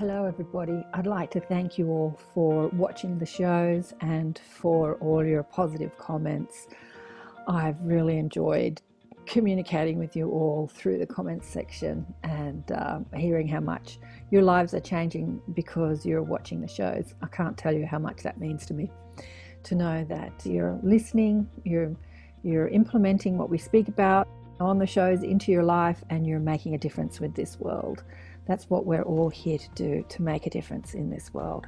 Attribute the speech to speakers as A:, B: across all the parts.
A: Hello, everybody. I'd like to thank you all for watching the shows and for all your positive comments. I've really enjoyed communicating with you all through the comments section and uh, hearing how much your lives are changing because you're watching the shows. I can't tell you how much that means to me to know that you're listening, you're you're implementing what we speak about on the shows into your life and you're making a difference with this world. That's what we're all here to do to make a difference in this world.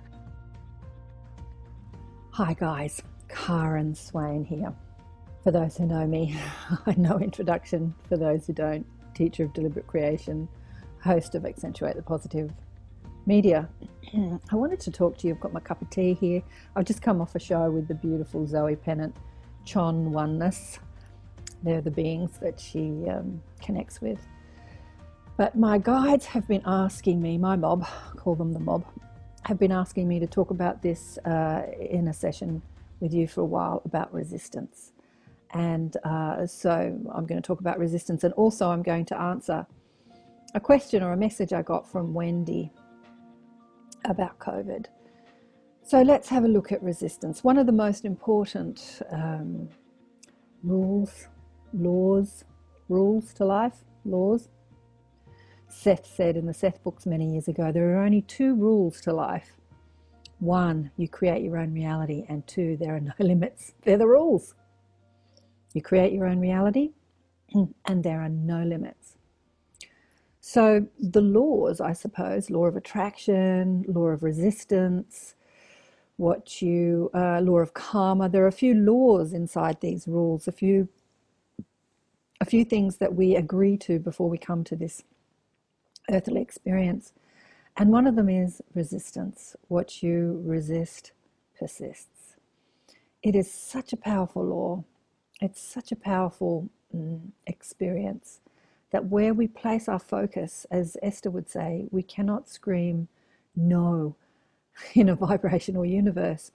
A: Hi, guys, Karen Swain here. For those who know me, I know introduction. For those who don't, teacher of deliberate creation, host of Accentuate the Positive Media. I wanted to talk to you. I've got my cup of tea here. I've just come off a show with the beautiful Zoe Pennant, Chon Oneness. They're the beings that she um, connects with. But my guides have been asking me, my mob, call them the mob, have been asking me to talk about this uh, in a session with you for a while about resistance. And uh, so I'm going to talk about resistance and also I'm going to answer a question or a message I got from Wendy about COVID. So let's have a look at resistance. One of the most important um, rules, laws, rules to life, laws Seth said in the Seth books many years ago there are only two rules to life. One, you create your own reality, and two, there are no limits. They're the rules. You create your own reality, and there are no limits. So, the laws, I suppose, law of attraction, law of resistance, what you, uh, law of karma, there are a few laws inside these rules, a few, a few things that we agree to before we come to this earthly experience. And one of them is resistance. What you resist persists. It is such a powerful law. It's such a powerful mm, experience that where we place our focus, as Esther would say, we cannot scream no in a vibrational universe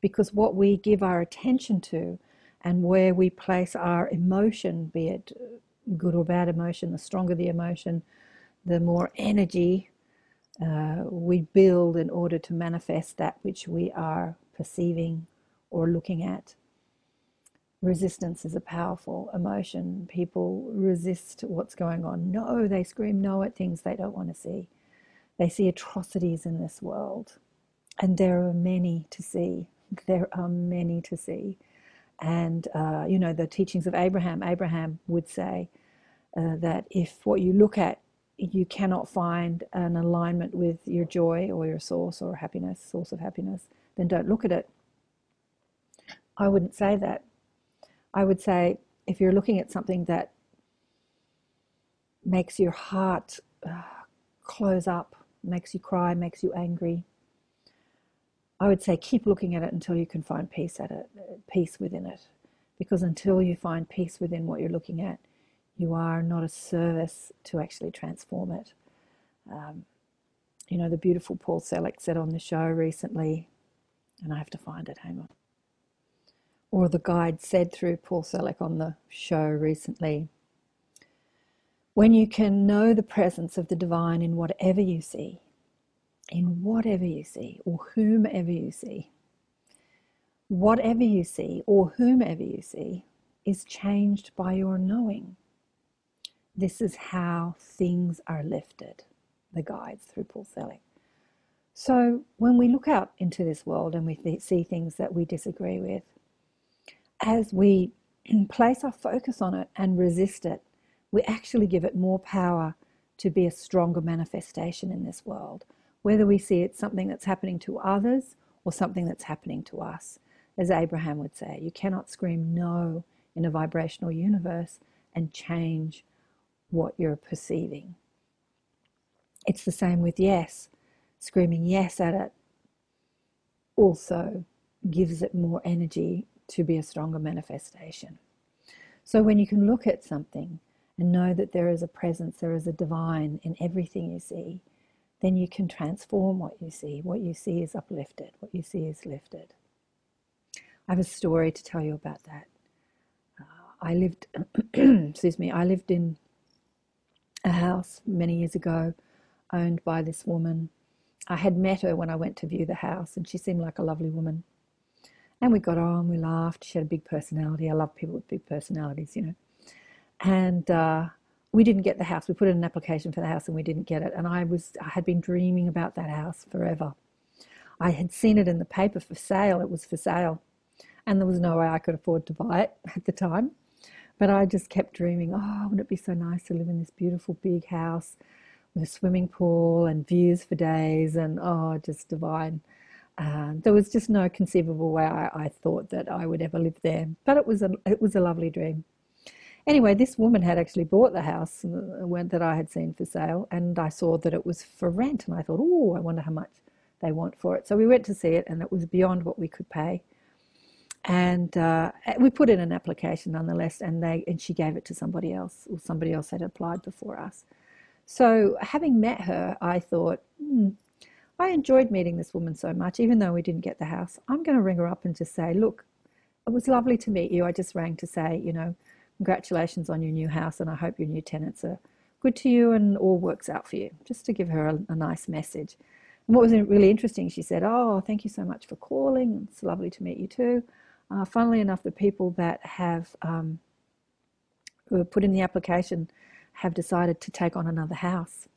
A: because what we give our attention to and where we place our emotion, be it good or bad emotion, the stronger the emotion, the more energy uh, we build in order to manifest that which we are perceiving or looking at. Resistance is a powerful emotion. People resist what's going on. No, they scream no at things they don't want to see. They see atrocities in this world, and there are many to see. There are many to see. And, uh, you know, the teachings of Abraham, Abraham would say uh, that if what you look at you cannot find an alignment with your joy or your source or happiness, source of happiness, then don't look at it. I wouldn't say that. I would say if you're looking at something that makes your heart uh, close up, makes you cry, makes you angry, I would say keep looking at it until you can find peace at it, peace within it. Because until you find peace within what you're looking at, you are not a service to actually transform it. Um, you know, the beautiful Paul Selig said on the show recently, and I have to find it, hang on. Or the guide said through Paul Selig on the show recently when you can know the presence of the divine in whatever you see, in whatever you see, or whomever you see, whatever you see, or whomever you see, is changed by your knowing. This is how things are lifted, the guides through Paul Selig. So when we look out into this world and we th- see things that we disagree with, as we place our focus on it and resist it, we actually give it more power to be a stronger manifestation in this world, whether we see it's something that's happening to others or something that's happening to us. As Abraham would say, you cannot scream no in a vibrational universe and change what you're perceiving. It's the same with yes. Screaming yes at it also gives it more energy to be a stronger manifestation. So when you can look at something and know that there is a presence, there is a divine in everything you see, then you can transform what you see. What you see is uplifted, what you see is lifted. I have a story to tell you about that. Uh, I lived, excuse me, I lived in a house many years ago owned by this woman I had met her when I went to view the house, and she seemed like a lovely woman. And we got on, we laughed. She had a big personality. I love people with big personalities, you know. And uh, we didn't get the house. We put in an application for the house and we didn't get it. And I was I had been dreaming about that house forever. I had seen it in the paper for sale. It was for sale. And there was no way I could afford to buy it at the time. But I just kept dreaming, oh, wouldn't it be so nice to live in this beautiful big house with a swimming pool and views for days and oh, just divine. Uh, there was just no conceivable way I, I, thought that I would ever live there, but it was a it was a lovely dream. Anyway, this woman had actually bought the house uh, that I had seen for sale, and I saw that it was for rent, and I thought, oh, I wonder how much they want for it. So we went to see it, and it was beyond what we could pay. And uh, we put in an application nonetheless, and they and she gave it to somebody else, or somebody else had applied before us. So, having met her, I thought, hmm, I enjoyed meeting this woman so much, even though we didn't get the house. I'm going to ring her up and just say, Look, it was lovely to meet you. I just rang to say, you know, congratulations on your new house, and I hope your new tenants are good to you and all works out for you, just to give her a, a nice message. And what was really interesting, she said, Oh, thank you so much for calling. It's lovely to meet you too. Uh, funnily enough, the people that have um, put in the application have decided to take on another house.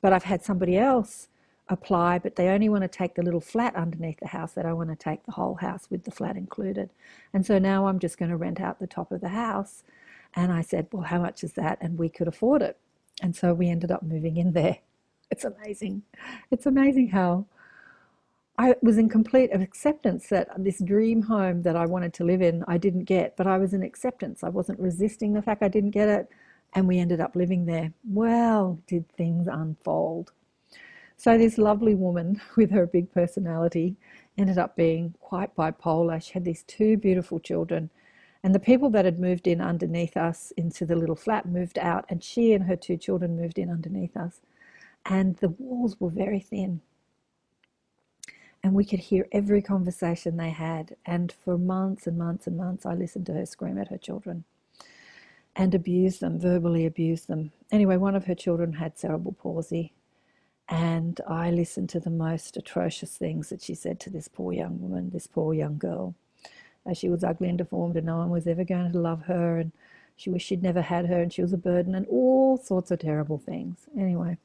A: But I've had somebody else apply, but they only want to take the little flat underneath the house. They don't want to take the whole house with the flat included. And so now I'm just going to rent out the top of the house. And I said, Well, how much is that? And we could afford it. And so we ended up moving in there. It's amazing. It's amazing how I was in complete acceptance that this dream home that I wanted to live in, I didn't get, but I was in acceptance. I wasn't resisting the fact I didn't get it and we ended up living there. Well, did things unfold. So, this lovely woman with her big personality ended up being quite bipolar. She had these two beautiful children, and the people that had moved in underneath us into the little flat moved out, and she and her two children moved in underneath us. And the walls were very thin. And we could hear every conversation they had. And for months and months and months, I listened to her scream at her children and abuse them, verbally abuse them. Anyway, one of her children had cerebral palsy, and I listened to the most atrocious things that she said to this poor young woman, this poor young girl. As she was ugly and deformed, and no one was ever going to love her, and she wished she'd never had her, and she was a burden, and all sorts of terrible things. Anyway,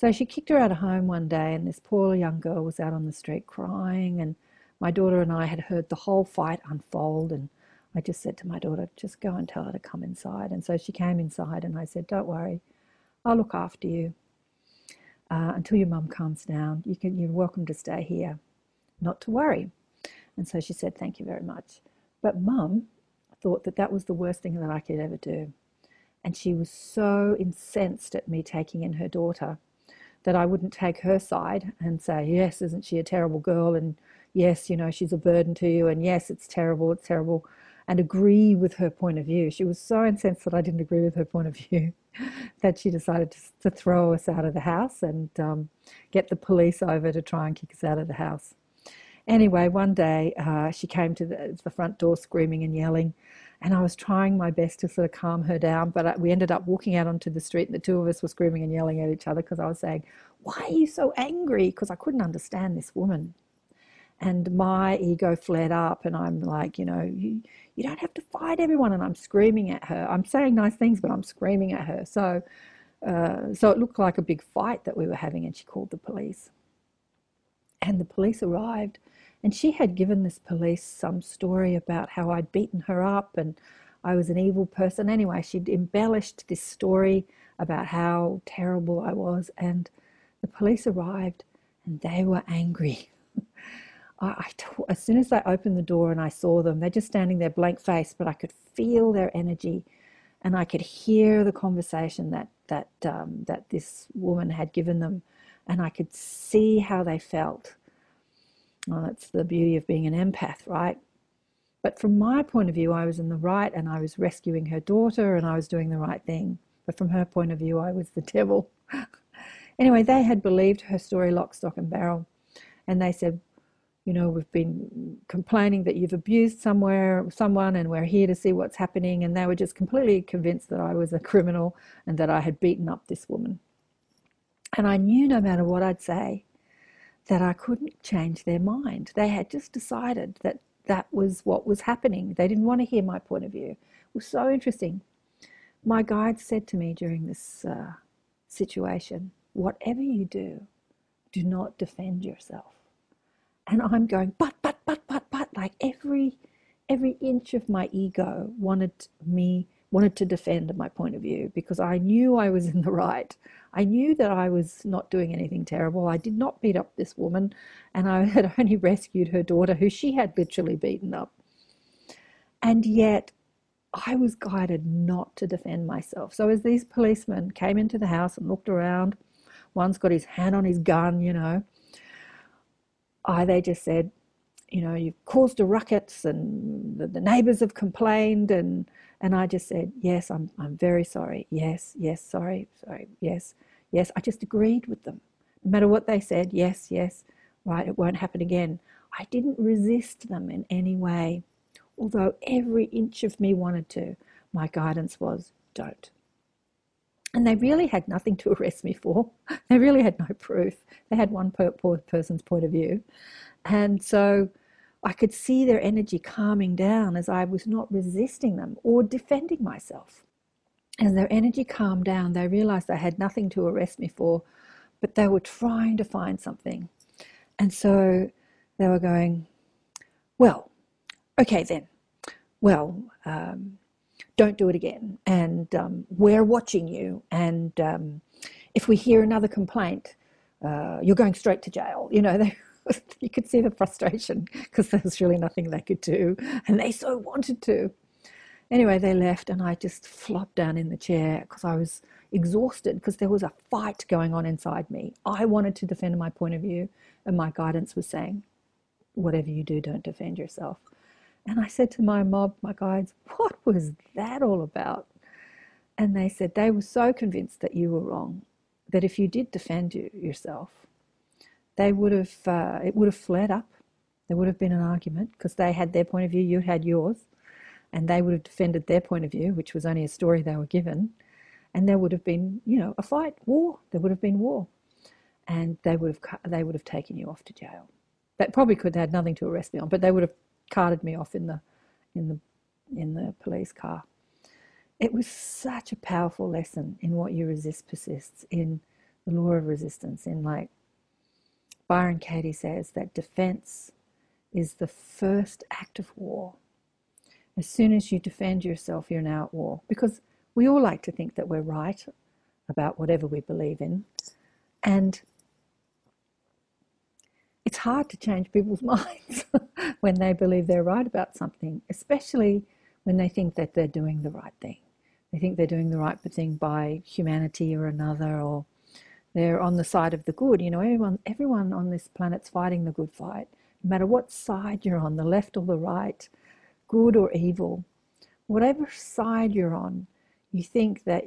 A: so she kicked her out of home one day, and this poor young girl was out on the street crying, and my daughter and I had heard the whole fight unfold, and I just said to my daughter, just go and tell her to come inside. And so she came inside, and I said, Don't worry, I'll look after you uh, until your mum calms down. You can, you're welcome to stay here, not to worry. And so she said, Thank you very much. But mum thought that that was the worst thing that I could ever do. And she was so incensed at me taking in her daughter that I wouldn't take her side and say, Yes, isn't she a terrible girl? And yes, you know, she's a burden to you. And yes, it's terrible, it's terrible and agree with her point of view. She was so incensed that I didn't agree with her point of view that she decided to, to, throw us out of the house and um, get the police over to try and kick us out of the house. Anyway, one day uh, she came to the, the, front door screaming and yelling, and I was trying my best to sort of calm her down, but we ended up walking out onto the street, and the two of us were screaming and yelling at each other because I was saying, Why are you so angry? Because I couldn't understand this woman. And my ego flared up and i'm like you know you, you don't have to fight everyone and i'm screaming at her. I'm saying nice things but i'm screaming at her. So uh, so it looked like a big fight that we were having and she called the police. And the police arrived and she had given this police some story about how i'd beaten her up and i was an evil person anyway she'd embellished this story about how terrible i was and the police arrived and they were angry I, as soon as I opened the door and I saw them, they're just standing there blank faced, but I could feel their energy and I could hear the conversation that, that, um, that this woman had given them and I could see how they felt. Well, that's the beauty of being an empath, right? But from my point of view, I was in the right and I was rescuing her daughter and I was doing the right thing. But from her point of view, I was the devil. anyway, they had believed her story lock, stock, and barrel. And they said, you know, we've been complaining that you've abused somewhere, someone, and we're here to see what's happening. And they were just completely convinced that I was a criminal and that I had beaten up this woman. And I knew no matter what I'd say, that I couldn't change their mind. They had just decided that that was what was happening. They didn't want to hear my point of view. It was so interesting. My guide said to me during this uh, situation, whatever you do, do not defend yourself. And I'm going, but, but, but, but, but, like every every inch of my ego wanted me wanted to defend my point of view because I knew I was in the right. I knew that I was not doing anything terrible. I did not beat up this woman, and I had only rescued her daughter, who she had literally beaten up. And yet, I was guided not to defend myself. So, as these policemen came into the house and looked around, one's got his hand on his gun, you know, I, they just said, you know, you've caused a ruckus and the, the neighbours have complained and and I just said, Yes, I'm I'm very sorry. Yes, yes, sorry, sorry, yes, yes. I just agreed with them. No matter what they said, yes, yes, right, it won't happen again. I didn't resist them in any way, although every inch of me wanted to. My guidance was don't. And they really had nothing to arrest me for. They really had no proof. They had one per person's point of view. And so I could see their energy calming down as I was not resisting them or defending myself. As their energy calmed down, they realized they had nothing to arrest me for, but they were trying to find something. And so they were going, Well, okay then. Well, um, don't do it again. And um, we're watching you. And um, if we hear another complaint, uh, you're going straight to jail. You know, they you could see the frustration because there was really nothing they could do, and they so wanted to. Anyway, they left, and I just flopped down in the chair because I was exhausted because there was a fight going on inside me. I wanted to defend my point of view, and my guidance was saying, Whatever you do, don't defend yourself. And I said to my mob, my guides, What was that all about? And they said they were so convinced that you were wrong that if you did defend you, yourself, they would have uh, it would have flared up. There would have been an argument because they had their point of view, you had yours, and they would have defended their point of view, which was only a story they were given, and there would have been you know a fight, war. There would have been war, and they would have they would have taken you off to jail. That probably could have had nothing to arrest me on, but they would have carted me off in the in the in the police car. It was such a powerful lesson in what you resist persists in the law of resistance in like Byron Katie says that defense is the first act of war. As soon as you defend yourself, you're now at war. Because we all like to think that we're right about whatever we believe in. And it's hard to change people's minds when they believe they're right about something, especially when they think that they're doing the right thing. They think they're doing the right thing by humanity or another, or they're on the side of the good. You know, everyone, everyone on this planet's fighting the good fight, no matter what side you're on, the left or the right, good or evil. Whatever side you're on, you think that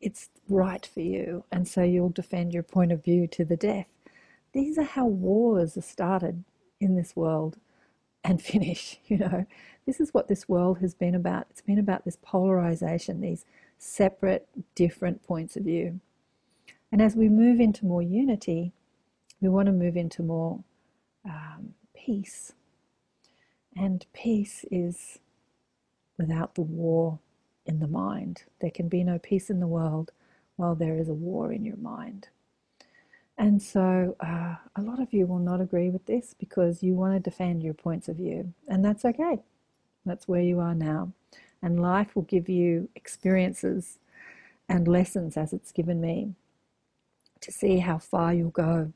A: it's right for you, and so you'll defend your point of view to the death. These are how wars are started in this world and finish. You know, this is what this world has been about. It's been about this polarization, these separate, different points of view. And as we move into more unity, we want to move into more um, peace. And peace is without the war in the mind. There can be no peace in the world while there is a war in your mind. And so uh, a lot of you will not agree with this because you want to defend your points of view. And that's okay. That's where you are now. And life will give you experiences and lessons as it's given me to see how far you'll go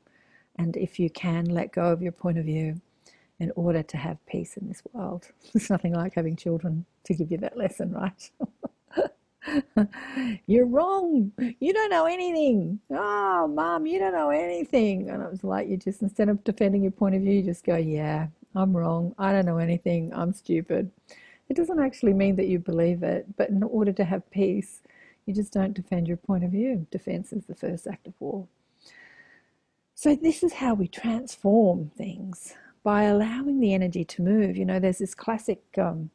A: and if you can let go of your point of view in order to have peace in this world. There's nothing like having children to give you that lesson, right? You're wrong. You don't know anything. Oh, mom, you don't know anything. And it was like you just, instead of defending your point of view, you just go, yeah, I'm wrong. I don't know anything. I'm stupid. It doesn't actually mean that you believe it, but in order to have peace, you just don't defend your point of view. Defense is the first act of war. So, this is how we transform things by allowing the energy to move. You know, there's this classic um,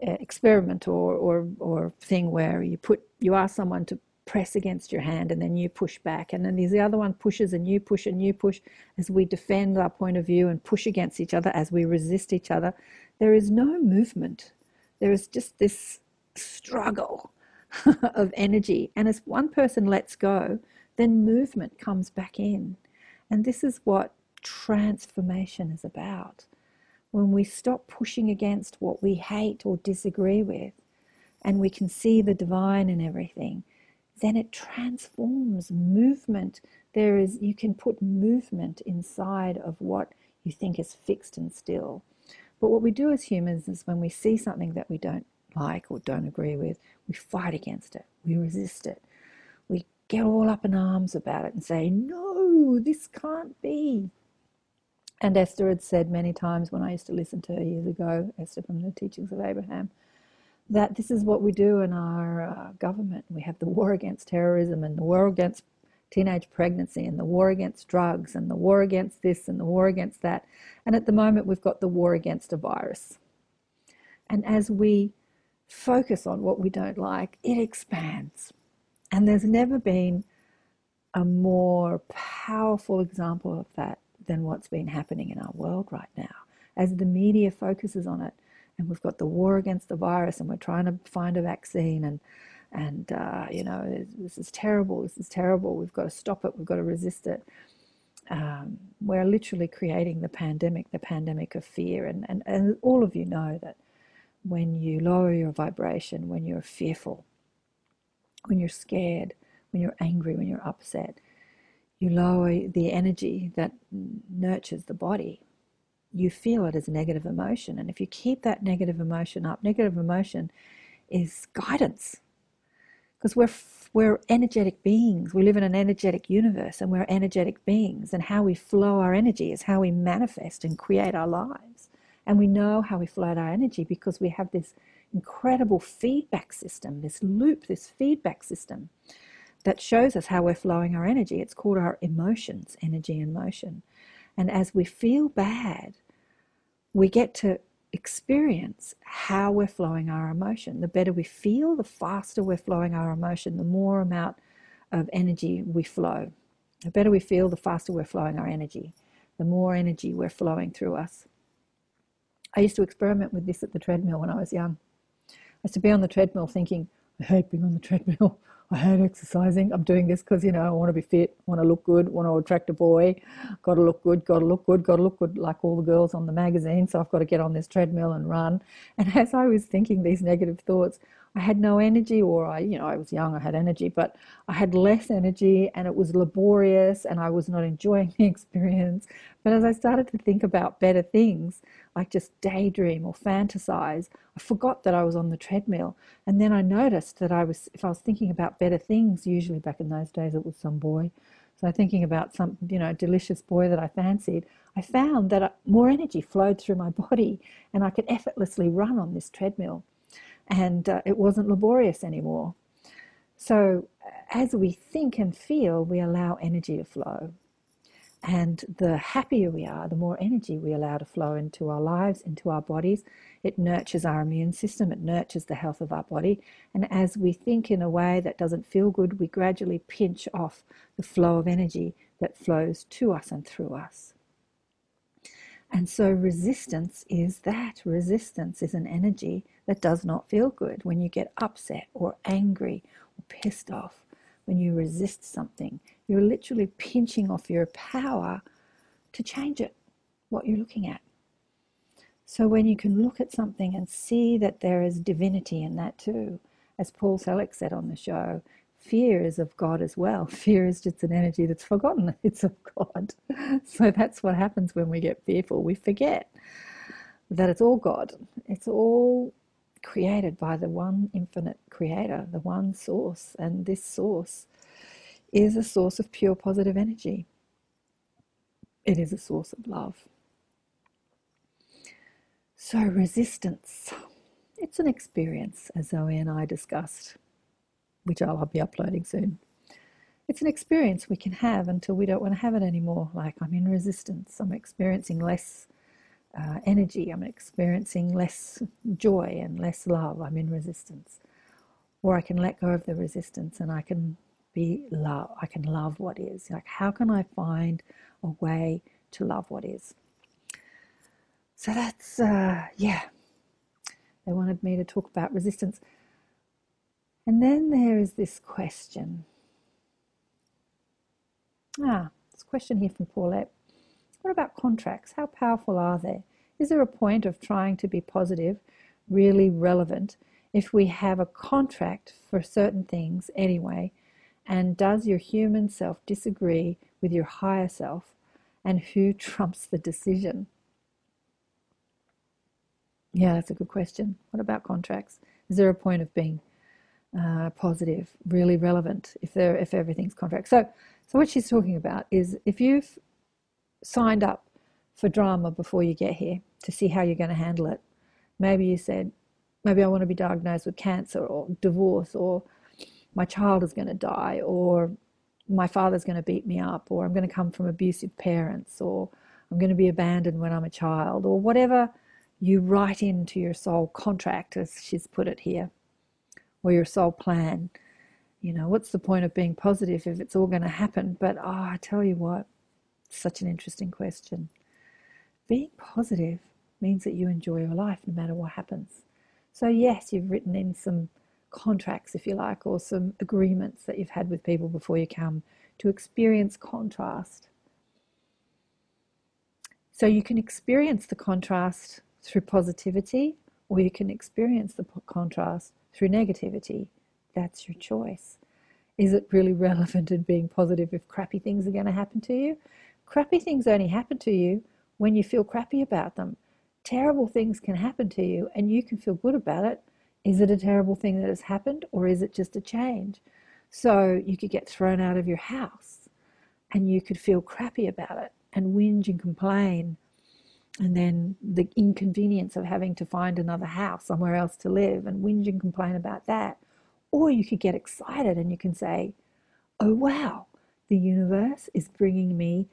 A: experiment or, or, or thing where you put you ask someone to press against your hand and then you push back. And then the other one pushes and you push and you push as we defend our point of view and push against each other, as we resist each other. There is no movement. There is just this struggle of energy. And as one person lets go, then movement comes back in. And this is what transformation is about. When we stop pushing against what we hate or disagree with, and we can see the divine in everything, then it transforms movement. There is, you can put movement inside of what you think is fixed and still. But what we do as humans is when we see something that we don't like or don't agree with, we fight against it, we resist it, we get all up in arms about it and say, No, this can't be. And Esther had said many times when I used to listen to her years ago, Esther from the Teachings of Abraham, that this is what we do in our uh, government. We have the war against terrorism and the war against teenage pregnancy and the war against drugs and the war against this and the war against that. And at the moment, we've got the war against a virus. And as we focus on what we don't like, it expands. And there's never been a more powerful example of that than what's been happening in our world right now. As the media focuses on it, and we've got the war against the virus, and we're trying to find a vaccine, and and uh, you know this is terrible. This is terrible. We've got to stop it. We've got to resist it. Um, we're literally creating the pandemic, the pandemic of fear, and, and and all of you know that when you lower your vibration, when you're fearful, when you're scared, when you're angry, when you're upset, you lower the energy that nurtures the body. You feel it as negative emotion. And if you keep that negative emotion up, negative emotion is guidance. Because we're, we're energetic beings. We live in an energetic universe and we're energetic beings. And how we flow our energy is how we manifest and create our lives. And we know how we flow our energy because we have this incredible feedback system, this loop, this feedback system that shows us how we're flowing our energy. It's called our emotions, energy and motion. And as we feel bad, we get to experience how we're flowing our emotion. The better we feel, the faster we're flowing our emotion, the more amount of energy we flow. The better we feel, the faster we're flowing our energy, the more energy we're flowing through us. I used to experiment with this at the treadmill when I was young. I used to be on the treadmill thinking, I hate being on the treadmill. I hate exercising. I'm doing this because, you know, I want to be fit, want to look good, want to attract a boy. Got to look good, got to look good, got to look good like all the girls on the magazine. So I've got to get on this treadmill and run. And as I was thinking these negative thoughts, I had no energy, or I, you know, I was young, I had energy, but I had less energy and it was laborious and I was not enjoying the experience. But as I started to think about better things, like just daydream or fantasize, I forgot that I was on the treadmill. And then I noticed that I was, if I was thinking about better things, usually back in those days it was some boy. So thinking about some, you know, delicious boy that I fancied, I found that uh, more energy flowed through my body and I could effortlessly run on this treadmill and uh, it wasn't laborious anymore. So, as we think and feel, we allow energy to flow. And the happier we are, the more energy we allow to flow into our lives, into our bodies. It nurtures our immune system, it nurtures the health of our body. And as we think in a way that doesn't feel good, we gradually pinch off the flow of energy that flows to us and through us. And so resistance is that. Resistance is an energy that does not feel good. When you get upset or angry or pissed off, when you resist something, you're literally pinching off your power to change it, what you're looking at. So when you can look at something and see that there is divinity in that too, as Paul Selig said on the show, fear is of God as well. Fear is just an energy that's forgotten. It's of God. So that's what happens when we get fearful. We forget that it's all God. It's all created by the one infinite creator, the one source. And this source is a source of pure positive energy. It is a source of love. So, resistance. It's an experience, as Zoe and I discussed which I'll be uploading soon. It's an experience we can have until we don't want to have it anymore. Like I'm in resistance, I'm experiencing less uh, energy, I'm experiencing less joy and less love, I'm in resistance. or I can let go of the resistance and I can be love. I can love what is. Like, how can I find a way to love what is? So that's, uh, yeah. They wanted me to talk about resistance. And then there is this question. Ah, this question here from Paulette. What about contracts? How powerful are they? Is there a point of trying to be positive really relevant if we have a contract for certain things anyway? And does your human self disagree with your higher self? And who trumps the decision? Yeah, that's a good question. What about contracts? Is there a point of being uh, positive, really relevant if there if everything's contract? So, so what she's talking about is if you've signed up for drama before you get here to see how you're going to handle it, maybe you said, maybe I want to be diagnosed with cancer or divorce or my child is going to die or my father's going to beat me up or I'm going to come from abusive parents or I'm going to be abandoned when I'm a child or whatever you write into your soul contract, as she's put it here, or your soul plan. You know, what's the point of being positive if it's all going to happen? But oh, I tell you what, such an interesting question. Being positive means that you enjoy your life no matter what happens. So, yes, you've written in some contracts, if you like, or some agreements that you've had with people before you come to experience contrast. So, you can experience the contrast through positivity, or you can experience the contrast through negativity. That's your choice. Is it really relevant in being positive if crappy things are going to happen to you? Crappy things only happen to you when you feel crappy about them. Terrible things can happen to you and you can feel good about it. Is it a terrible thing that has happened or is it just a change? So you could get thrown out of your house and you could feel crappy about it and whinge and complain and then the inconvenience of having to find another house somewhere else to live and whinge and complain about that. Or you could get excited and you can say, Oh, wow, the universe is bringing me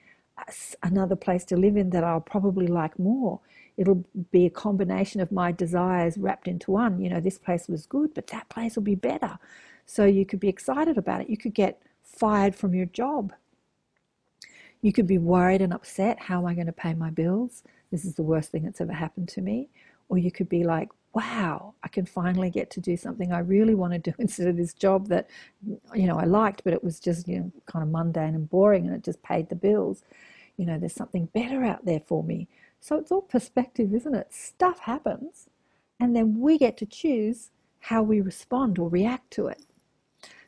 A: another place to live in that I'll probably like more. It'll be a combination of my desires wrapped into one. You know, this place was good, but that place will be better. So you could be excited about it. You could get fired from your job. You could be worried and upset. How am I going to pay my bills? this is the worst thing that's ever happened to me. Or you could be like, wow, I can finally get to do something I really want to do instead of this job that, you know, I liked, but it was just, you know, kind of mundane and boring and it just paid the bills. You know, there's something better out there for me. So it's all perspective, isn't it? Stuff happens, and then we get to choose how we respond or react to it.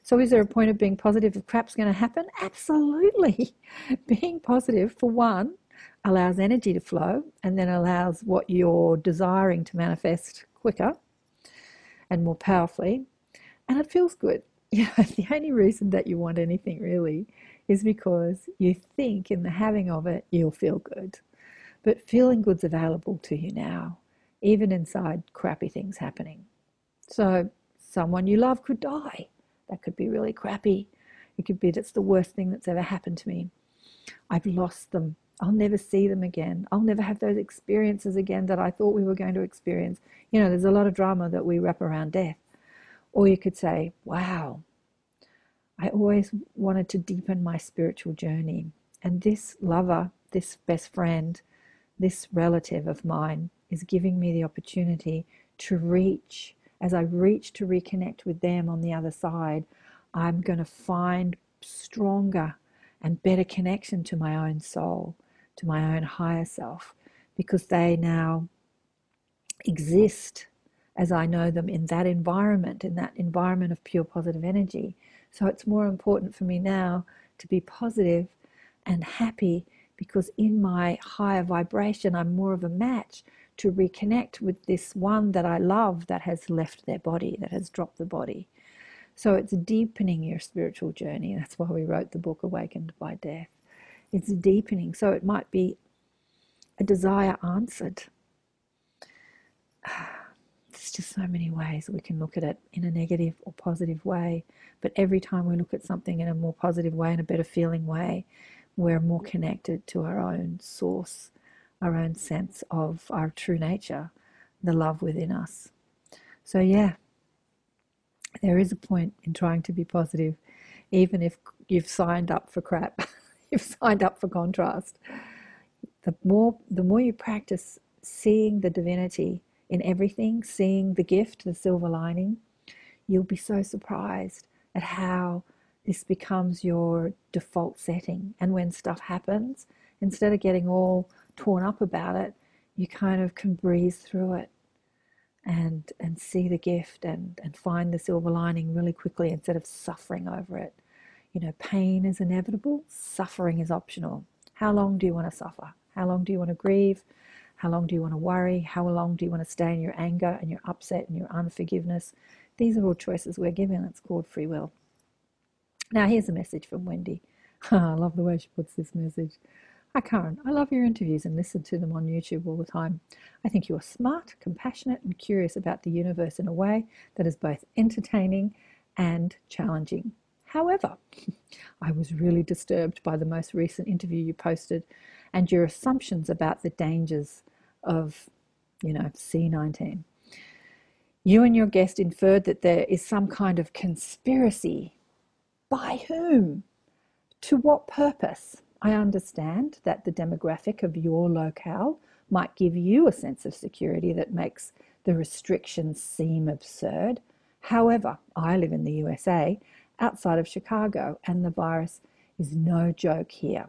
A: So, is there a point of being positive if crap's going to happen? Absolutely. being positive, for one, allows energy to flow and then allows what you're desiring to manifest quicker and more powerfully. And it feels good. You know, the only reason that you want anything really is because you think in the having of it, you'll feel good. But feeling good's available to you now, even inside crappy things happening. So, someone you love could die. That could be really crappy. It could be that's the worst thing that's ever happened to me. I've lost them. I'll never see them again. I'll never have those experiences again that I thought we were going to experience. You know, there's a lot of drama that we wrap around death. Or you could say, wow, I always wanted to deepen my spiritual journey. And this lover, this best friend, this relative of mine is giving me the opportunity to reach. As I reach to reconnect with them on the other side, I'm going to find stronger and better connection to my own soul to my own higher self because they now exist as I know them in that environment, in that environment of pure positive energy. So it's more important for me now to be positive and happy because in my higher vibration, I'm more of a match to reconnect with this one that I love that has left their body, that has dropped the body. So it's deepening your spiritual journey. That's why we wrote the book Awakened by Death. It's deepening. So it might be a desire answered. There's just so many ways we can look at it in a negative or positive way. But every time we look at something in a more positive way, in a better feeling way, we're more connected to our own source, our own sense of our true nature, the love within us. So, yeah, there is a point in trying to be positive, even if you've signed up for crap, you've signed up for contrast. The more, the more you practice seeing the divinity in everything, seeing the gift, the silver lining, you'll be so surprised at how this becomes your default setting. And when stuff happens, instead of getting all torn up about it, you kind of can breeze through it and and see the gift and and find the silver lining really quickly instead of suffering over it. You know pain is inevitable suffering is optional. How long do you want to suffer? How long do you want to grieve? How long do you want to worry? How long do you want to stay in your anger and your upset and your unforgiveness? These are all choices we're given it's called free will. Now here's a message from wendy. I love the way she puts this message Hi, Karen. I love your interviews and listen to them on YouTube all the time. I think you are smart, compassionate, and curious about the universe in a way that is both entertaining and challenging. However, I was really disturbed by the most recent interview you posted and your assumptions about the dangers of, you know, C19. You and your guest inferred that there is some kind of conspiracy. By whom? To what purpose? I understand that the demographic of your locale might give you a sense of security that makes the restrictions seem absurd. However, I live in the USA, outside of Chicago, and the virus is no joke here.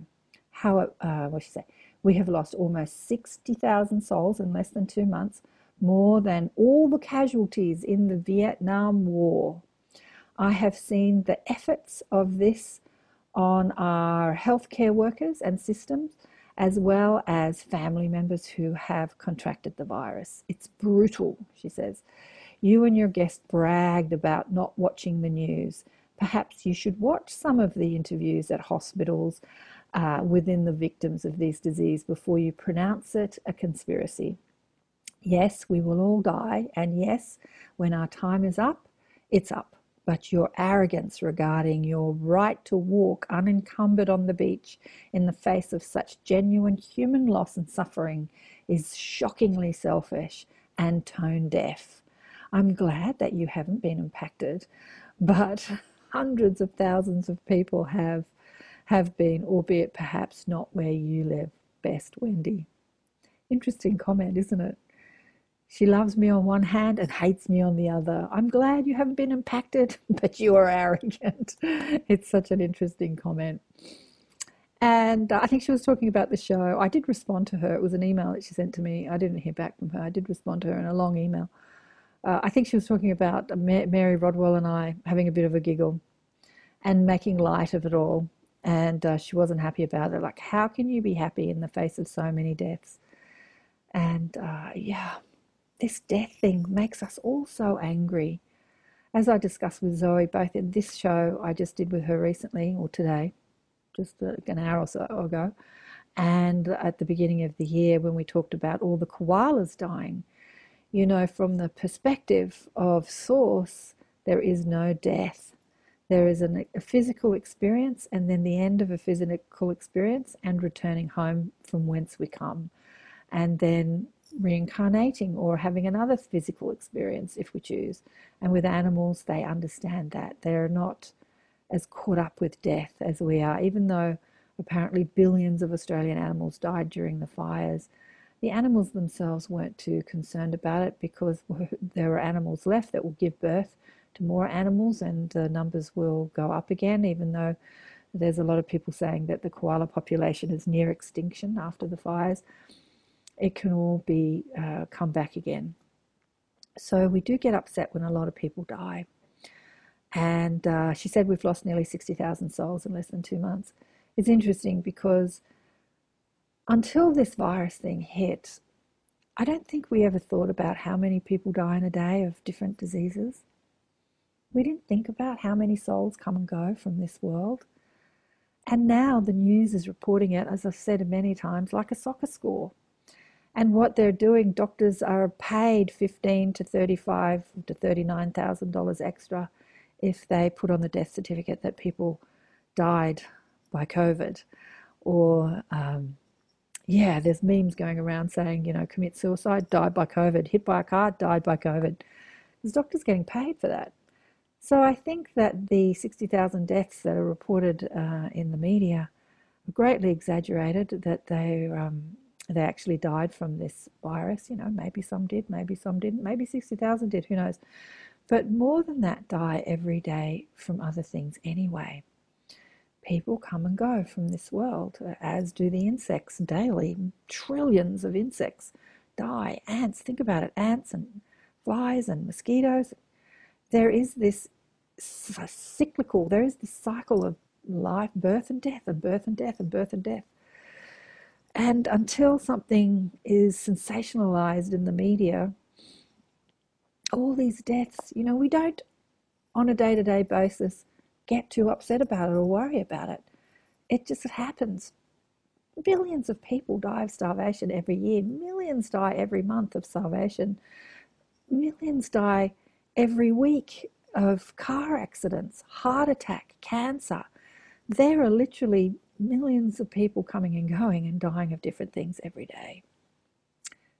A: How, uh, what should I say? We have lost almost 60,000 souls in less than two months, more than all the casualties in the Vietnam War. I have seen the efforts of this on our healthcare workers and systems, as well as family members who have contracted the virus. It's brutal, she says. You and your guest bragged about not watching the news. Perhaps you should watch some of the interviews at hospitals uh, within the victims of this disease before you pronounce it a conspiracy. Yes, we will all die, and yes, when our time is up, it's up but your arrogance regarding your right to walk unencumbered on the beach in the face of such genuine human loss and suffering is shockingly selfish and tone deaf. I'm glad that you haven't been impacted, but hundreds of thousands of people have have been, albeit perhaps not where you live best, Wendy. Interesting comment, isn't it? She loves me on one hand and hates me on the other. I'm glad you haven't been impacted, but you are arrogant. it's such an interesting comment. And I think she was talking about the show. I did respond to her. It was an email that she sent to me. I didn't hear back from her. I did respond to her in a long email. Uh, I think she was talking about Mary Rodwell and I having a bit of a giggle and making light of it all. And uh, she wasn't happy about it. Like, how can you be happy in the face of so many deaths? And uh, yeah, this death thing makes us all so angry. As I discussed with Zoe, both in this show I just did with her recently, or today, just uh, an hour or so ago, and at the beginning of the year when we talked about all the koalas dying. You know, from the perspective of Source, there is no death. There is an, a physical experience and then the end of a physical experience and returning home from whence we come. And then reincarnating or having another physical experience if we choose. And with animals, they understand that. They're not as caught up with death as we are, even though apparently billions of Australian animals died during the fires. The animals themselves weren't too concerned about it because there are animals left that will give birth to more animals and the numbers will go up again, even though there's a lot of people saying that the koala population is near extinction after the fires it can all be uh, come back again. So we do get upset when a lot of people die. And uh, she said we've lost nearly 60,000 souls in less than two months. It's interesting because until this virus thing hit, I don't think we ever thought about how many people die in a day of different diseases. We didn't think about how many souls come and go from this world. And now the news is reporting it, as I've said many times, like a soccer score. And what they're doing, doctors are paid fifteen to thirty-five to thirty-nine thousand dollars extra if they put on the death certificate that people died by COVID, or um, yeah, there's memes going around saying you know commit suicide, died by COVID, hit by a car, died by COVID. There's doctors getting paid for that. So I think that the 60,000 deaths that are reported uh, in the media are greatly exaggerated, that they, um, they actually died from this virus. You know, maybe some did, maybe some didn't, maybe 60,000 did, who knows. But more than that die every day from other things anyway. People come and go from this world, as do the insects daily. Trillions of insects die. Ants, think about it ants and flies and mosquitoes, there is this cyclical, there is this cycle of life, birth and death, and birth and death, and birth and death. And until something is sensationalized in the media, all these deaths, you know, we don't on a day to day basis get too upset about it or worry about it. It just happens. Billions of people die of starvation every year, millions die every month of starvation, millions die every week of car accidents, heart attack, cancer. There are literally millions of people coming and going and dying of different things every day.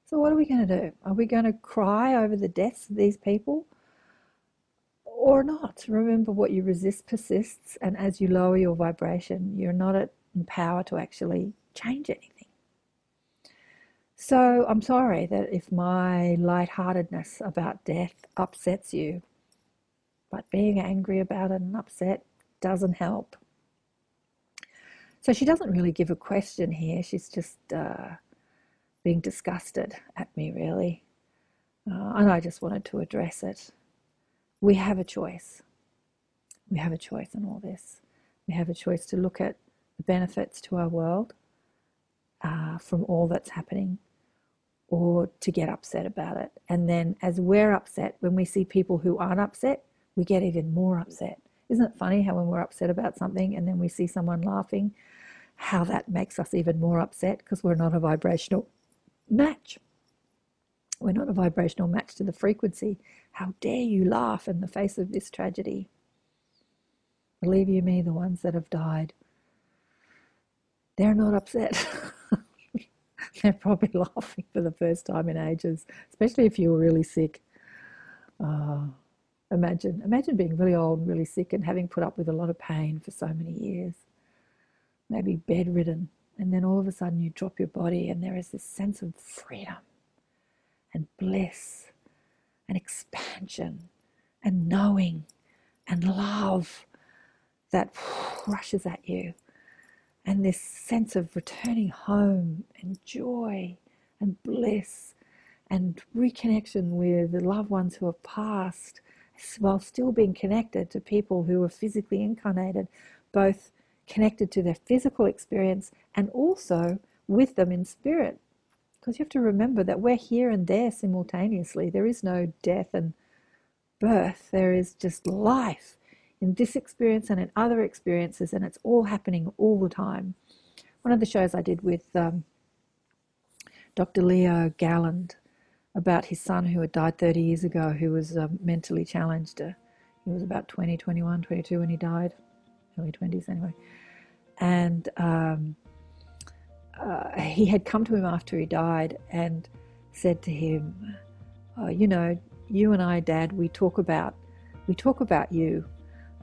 A: So, what are we going to do? Are we going to cry over the deaths of these people or not? Remember, what you resist persists, and as you lower your vibration, you're not in power to actually change anything. So, I'm sorry that if my lightheartedness about death upsets you, but being angry about it and upset doesn't help. So she doesn't really give a question here. She's just uh, being disgusted at me, really. Uh, and I just wanted to address it. We have a choice. We have a choice in all this. We have a choice to look at the benefits to our world uh, from all that's happening or to get upset about it. And then, as we're upset, when we see people who aren't upset, we get even more upset. Isn't it funny how when we're upset about something and then we see someone laughing, how that makes us even more upset because we're not a vibrational match. We're not a vibrational match to the frequency. How dare you laugh in the face of this tragedy? Believe you me, the ones that have died, they're not upset. they're probably laughing for the first time in ages, especially if you were really sick. Uh, Imagine, imagine being really old and really sick and having put up with a lot of pain for so many years, maybe bedridden, and then all of a sudden you drop your body and there is this sense of freedom and bliss and expansion and knowing and love that rushes at you. And this sense of returning home and joy and bliss and reconnection with the loved ones who have passed while still being connected to people who are physically incarnated, both connected to their physical experience and also with them in spirit. Because you have to remember that we're here and there simultaneously. There is no death and birth, there is just life in this experience and in other experiences, and it's all happening all the time. One of the shows I did with um, Dr. Leo Galland about his son who had died 30 years ago, who was um, mentally challenged. Uh, he was about 20, 21, 22 when he died, early 20s anyway. And um, uh, he had come to him after he died and said to him, oh, "You know, you and I, Dad, we talk about we talk about you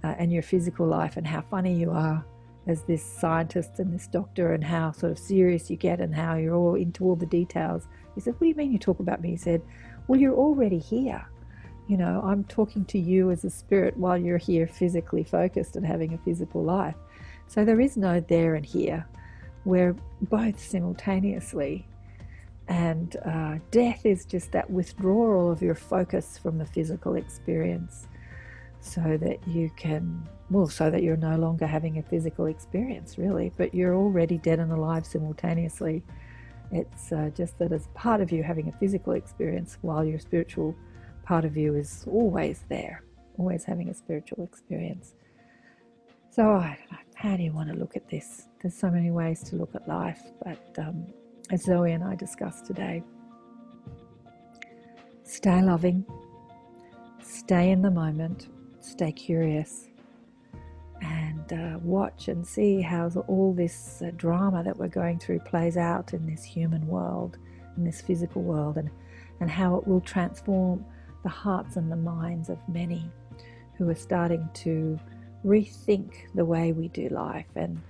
A: uh, and your physical life and how funny you are." As this scientist and this doctor and how sort of serious you get and how you're all into all the details. He said, What do you mean you talk about me? He said, Well, you're already here. You know, I'm talking to you as a spirit while you're here physically focused and having a physical life. So there is no there and here. We're both simultaneously. And uh, death is just that withdrawal of your focus from the physical experience so that you can, well, so that you're no longer having a physical experience, really, but you're already dead and alive simultaneously. It's uh, just that as part of you having a physical experience, while your spiritual part of you is always there, always having a spiritual experience. So, I don't know, how do you want to look at this? There's so many ways to look at life, but um, as Zoe and I discussed today, stay loving, stay in the moment, stay curious and uh, watch and see how all this uh, drama that we're going through plays out in this human world, in this physical world, and, and how it will transform the hearts and the minds of many who are starting to rethink the way we do life and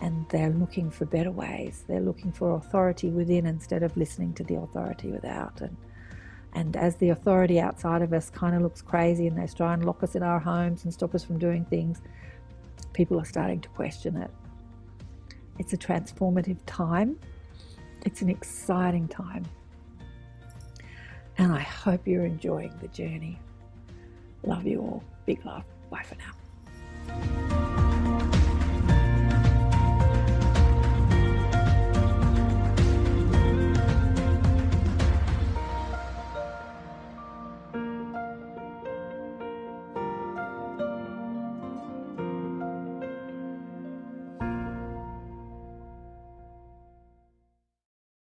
A: and they're looking for better ways. They're looking for authority within instead of listening to the authority without. And and as the authority outside of us kind of looks crazy and they try and lock us in our homes and stop us from doing things, people are starting to question it. It's a transformative time. It's an exciting time. And I hope you're enjoying the journey. Love you all. Big love. Bye for now.